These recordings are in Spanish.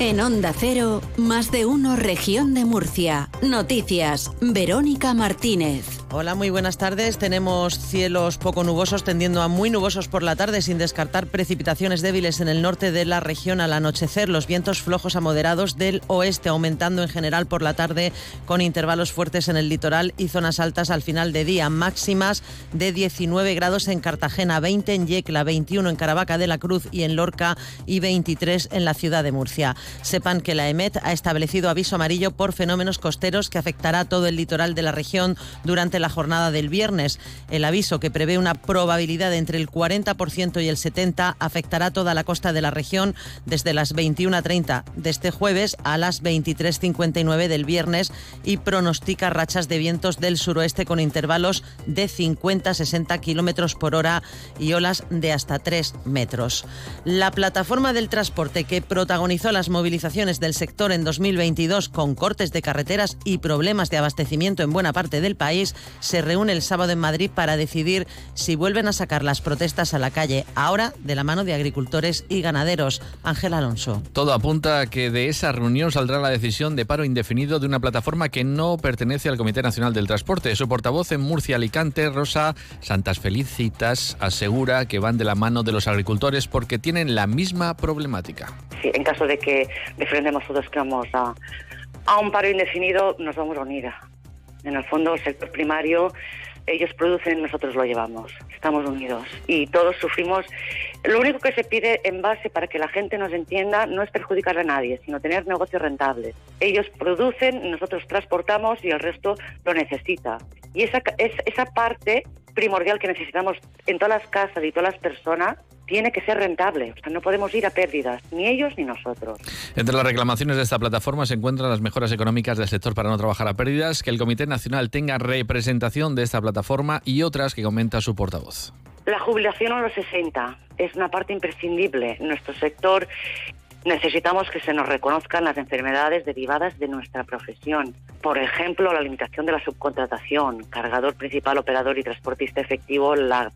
En Onda Cero, más de uno región de Murcia. Noticias, Verónica Martínez. Hola, muy buenas tardes. Tenemos cielos poco nubosos tendiendo a muy nubosos por la tarde sin descartar precipitaciones débiles en el norte de la región al anochecer. Los vientos flojos a moderados del oeste aumentando en general por la tarde con intervalos fuertes en el litoral y zonas altas al final de día. Máximas de 19 grados en Cartagena, 20 en Yecla, 21 en Caravaca de la Cruz y en Lorca y 23 en la ciudad de Murcia. Sepan que la EMET ha establecido aviso amarillo por fenómenos costeros que afectará todo el litoral de la región durante la jornada del viernes. El aviso, que prevé una probabilidad de entre el 40% y el 70%, afectará toda la costa de la región desde las 21.30 de este jueves a las 23.59 del viernes y pronostica rachas de vientos del suroeste con intervalos de 50-60 kilómetros por hora y olas de hasta 3 metros. La plataforma del transporte que protagonizó las movilizaciones del sector en 2022 con cortes de carreteras y problemas de abastecimiento en buena parte del país se reúne el sábado en Madrid para decidir si vuelven a sacar las protestas a la calle, ahora de la mano de agricultores y ganaderos. Ángel Alonso. Todo apunta a que de esa reunión saldrá la decisión de paro indefinido de una plataforma que no pertenece al Comité Nacional del Transporte. Su portavoz en Murcia, Alicante, Rosa Santas Felicitas, asegura que van de la mano de los agricultores porque tienen la misma problemática. Sí, en caso de que defendemos todos que vamos a, a un paro indefinido, nos vamos a unir. En el fondo, el sector primario, ellos producen, nosotros lo llevamos. Estamos unidos y todos sufrimos. Lo único que se pide en base para que la gente nos entienda no es perjudicar a nadie, sino tener negocios rentables. Ellos producen, nosotros transportamos y el resto lo necesita. Y esa, es, esa parte primordial que necesitamos en todas las casas y todas las personas tiene que ser rentable. O sea, no podemos ir a pérdidas, ni ellos ni nosotros. Entre las reclamaciones de esta plataforma se encuentran las mejoras económicas del sector para no trabajar a pérdidas, que el Comité Nacional tenga representación de esta plataforma y otras que comenta su portavoz. La jubilación a los 60 es una parte imprescindible. Nuestro sector necesitamos que se nos reconozcan las enfermedades derivadas de nuestra profesión. Por ejemplo, la limitación de la subcontratación, cargador principal, operador y transportista efectivo, la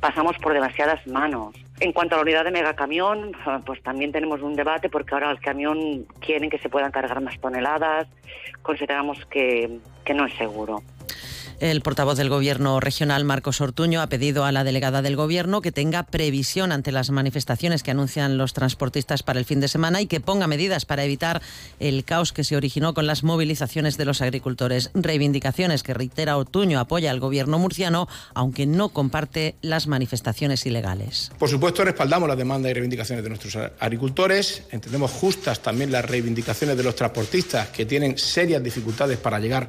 pasamos por demasiadas manos. En cuanto a la unidad de megacamión, pues también tenemos un debate porque ahora el camión quieren que se puedan cargar más toneladas, consideramos que, que no es seguro. El portavoz del Gobierno regional, Marcos Ortuño, ha pedido a la delegada del Gobierno que tenga previsión ante las manifestaciones que anuncian los transportistas para el fin de semana y que ponga medidas para evitar el caos que se originó con las movilizaciones de los agricultores. Reivindicaciones que reitera Ortuño apoya al Gobierno murciano, aunque no comparte las manifestaciones ilegales. Por supuesto, respaldamos las demandas y reivindicaciones de nuestros agricultores. Entendemos justas también las reivindicaciones de los transportistas que tienen serias dificultades para llegar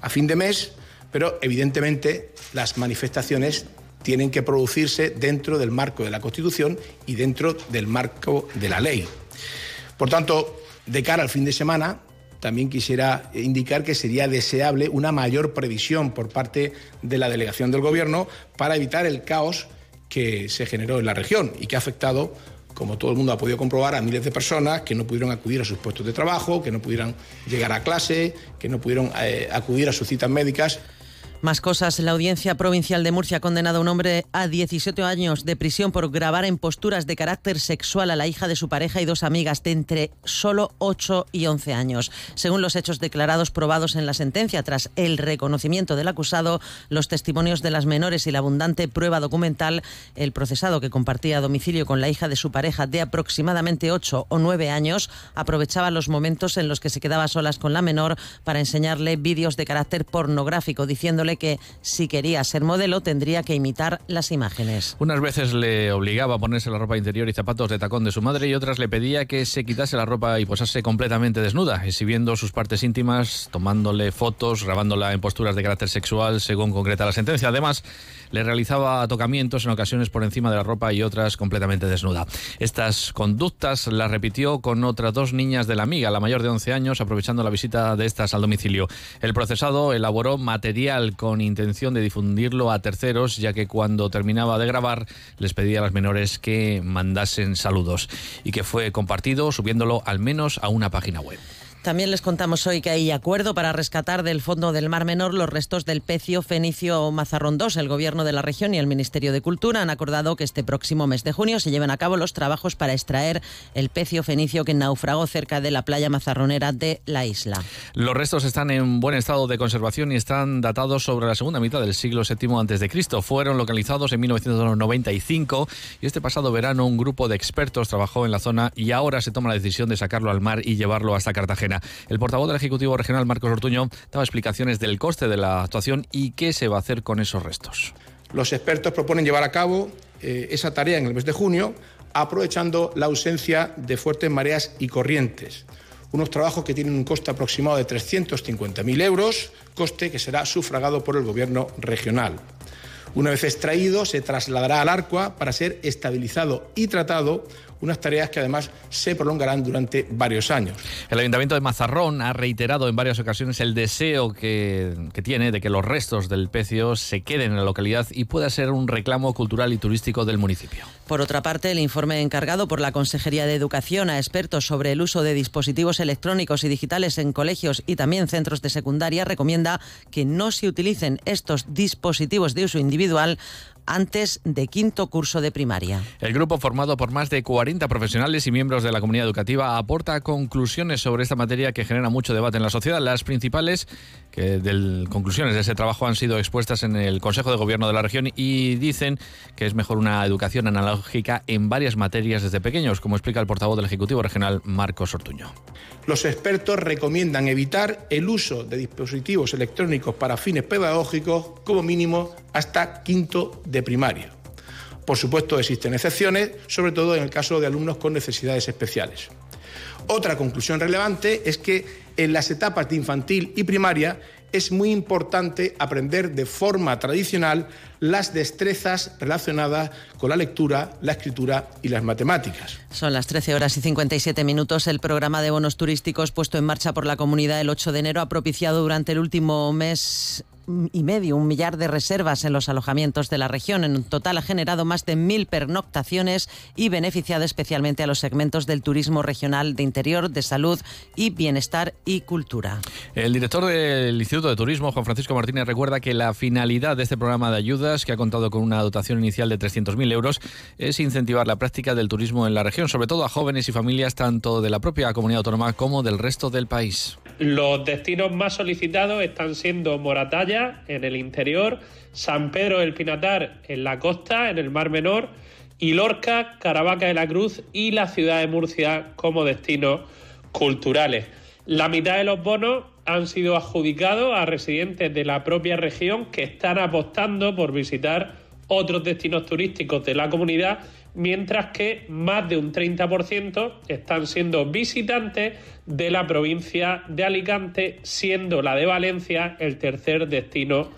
a fin de mes pero evidentemente las manifestaciones tienen que producirse dentro del marco de la Constitución y dentro del marco de la ley. Por tanto, de cara al fin de semana, también quisiera indicar que sería deseable una mayor previsión por parte de la delegación del Gobierno para evitar el caos que se generó en la región y que ha afectado, como todo el mundo ha podido comprobar, a miles de personas que no pudieron acudir a sus puestos de trabajo, que no pudieron llegar a clase, que no pudieron eh, acudir a sus citas médicas. Más cosas. La Audiencia Provincial de Murcia ha condenado a un hombre a 17 años de prisión por grabar en posturas de carácter sexual a la hija de su pareja y dos amigas de entre solo 8 y 11 años. Según los hechos declarados probados en la sentencia, tras el reconocimiento del acusado, los testimonios de las menores y la abundante prueba documental, el procesado que compartía domicilio con la hija de su pareja de aproximadamente 8 o 9 años aprovechaba los momentos en los que se quedaba solas con la menor para enseñarle vídeos de carácter pornográfico, diciéndole que si quería ser modelo tendría que imitar las imágenes. Unas veces le obligaba a ponerse la ropa interior y zapatos de tacón de su madre y otras le pedía que se quitase la ropa y posase completamente desnuda, exhibiendo sus partes íntimas, tomándole fotos, grabándola en posturas de carácter sexual, según concreta la sentencia. Además, le realizaba tocamientos en ocasiones por encima de la ropa y otras completamente desnuda. Estas conductas las repitió con otras dos niñas de la amiga, la mayor de 11 años, aprovechando la visita de estas al domicilio. El procesado elaboró material con intención de difundirlo a terceros, ya que cuando terminaba de grabar les pedía a las menores que mandasen saludos y que fue compartido subiéndolo al menos a una página web. También les contamos hoy que hay acuerdo para rescatar del fondo del Mar Menor los restos del pecio fenicio Mazarrón 2. El Gobierno de la región y el Ministerio de Cultura han acordado que este próximo mes de junio se lleven a cabo los trabajos para extraer el pecio fenicio que naufragó cerca de la playa mazarronera de la isla. Los restos están en buen estado de conservación y están datados sobre la segunda mitad del siglo VII a.C. Fueron localizados en 1995 y este pasado verano un grupo de expertos trabajó en la zona y ahora se toma la decisión de sacarlo al mar y llevarlo hasta Cartagena. El portavoz del Ejecutivo Regional, Marcos Ortuño, daba explicaciones del coste de la actuación y qué se va a hacer con esos restos. Los expertos proponen llevar a cabo eh, esa tarea en el mes de junio, aprovechando la ausencia de fuertes mareas y corrientes. Unos trabajos que tienen un coste aproximado de 350.000 euros, coste que será sufragado por el Gobierno regional. Una vez extraído, se trasladará al Arcua para ser estabilizado y tratado unas tareas que además se prolongarán durante varios años. El Ayuntamiento de Mazarrón ha reiterado en varias ocasiones el deseo que, tiene de que los restos del pecio se queden en la localidad y pueda ser un reclamo cultural y turístico del municipio. Por otra parte, el informe encargado por la Consejería de Educación a expertos sobre el uso de dispositivos electrónicos y digitales en colegios y también centros de secundaria recomienda que no se utilicen estos dispositivos de uso individual individual antes de quinto curso de primaria. El grupo formado por más de 40 profesionales y miembros de la comunidad educativa aporta conclusiones sobre esta materia que genera mucho debate en la sociedad. Las principales que del, conclusiones de ese trabajo han sido expuestas en el Consejo de Gobierno de la región y dicen que es mejor una educación analógica en varias materias desde pequeños, como explica el portavoz del Ejecutivo Regional, Marcos Ortuño. Los expertos recomiendan evitar el uso de dispositivos electrónicos para fines pedagógicos como mínimo hasta quinto de primaria. Por supuesto, existen excepciones, sobre todo en el caso de alumnos con necesidades especiales. Otra conclusión relevante es que en las etapas de infantil y primaria es muy importante aprender de forma tradicional las destrezas relacionadas con la lectura, la escritura y las matemáticas. Son las 13 horas y 57 minutos. El programa de bonos turísticos puesto en marcha por la comunidad el 8 de enero ha propiciado durante el último mes y medio, un millar de reservas en los alojamientos de la región. En total ha generado más de mil pernoctaciones y beneficiado especialmente a los segmentos del turismo regional de interior, de salud y bienestar y cultura. El director del Instituto de Turismo, Juan Francisco Martínez, recuerda que la finalidad de este programa de ayudas, que ha contado con una dotación inicial de 300.000 euros, es incentivar la práctica del turismo en la región, sobre todo a jóvenes y familias tanto de la propia comunidad autónoma como del resto del país. Los destinos más solicitados están siendo Moratalla, en el interior, San Pedro del Pinatar, en la costa, en el Mar Menor, y Lorca, Caravaca de la Cruz y la ciudad de Murcia como destinos culturales. La mitad de los bonos han sido adjudicados a residentes de la propia región que están apostando por visitar otros destinos turísticos de la comunidad mientras que más de un 30% están siendo visitantes de la provincia de Alicante, siendo la de Valencia el tercer destino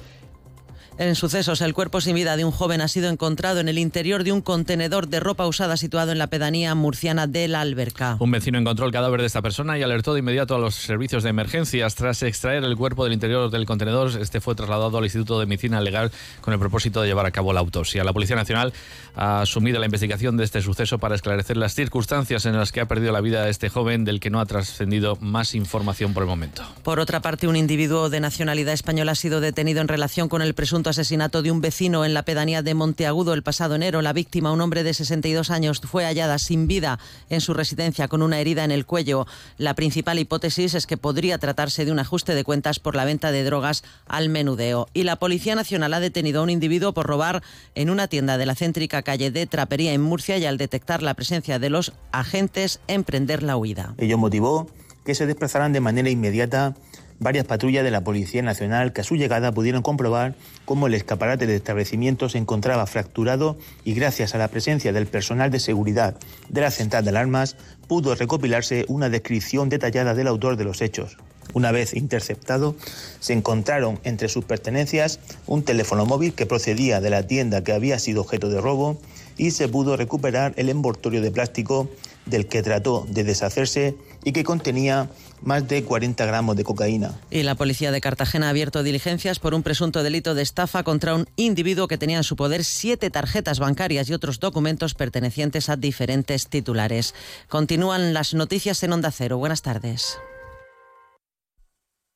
en sucesos, el cuerpo sin vida de un joven ha sido encontrado en el interior de un contenedor de ropa usada situado en la pedanía murciana de la Alberca. Un vecino encontró el cadáver de esta persona y alertó de inmediato a los servicios de emergencias. Tras extraer el cuerpo del interior del contenedor, este fue trasladado al Instituto de Medicina Legal con el propósito de llevar a cabo la autopsia. La Policía Nacional ha asumido la investigación de este suceso para esclarecer las circunstancias en las que ha perdido la vida este joven, del que no ha trascendido más información por el momento. Por otra parte, un individuo de nacionalidad española ha sido detenido en relación con el presunto asesinato de un vecino en la pedanía de Monteagudo el pasado enero. La víctima, un hombre de 62 años, fue hallada sin vida en su residencia con una herida en el cuello. La principal hipótesis es que podría tratarse de un ajuste de cuentas por la venta de drogas al menudeo. Y la Policía Nacional ha detenido a un individuo por robar en una tienda de la céntrica calle de Trapería en Murcia y al detectar la presencia de los agentes emprender la huida. Ello motivó que se desplazaran de manera inmediata varias patrullas de la Policía Nacional que a su llegada pudieron comprobar cómo el escaparate del establecimiento se encontraba fracturado y gracias a la presencia del personal de seguridad de la central de alarmas pudo recopilarse una descripción detallada del autor de los hechos. Una vez interceptado, se encontraron entre sus pertenencias un teléfono móvil que procedía de la tienda que había sido objeto de robo y se pudo recuperar el envoltorio de plástico del que trató de deshacerse y que contenía más de 40 gramos de cocaína. Y la policía de Cartagena ha abierto diligencias por un presunto delito de estafa contra un individuo que tenía en su poder siete tarjetas bancarias y otros documentos pertenecientes a diferentes titulares. Continúan las noticias en Onda Cero. Buenas tardes.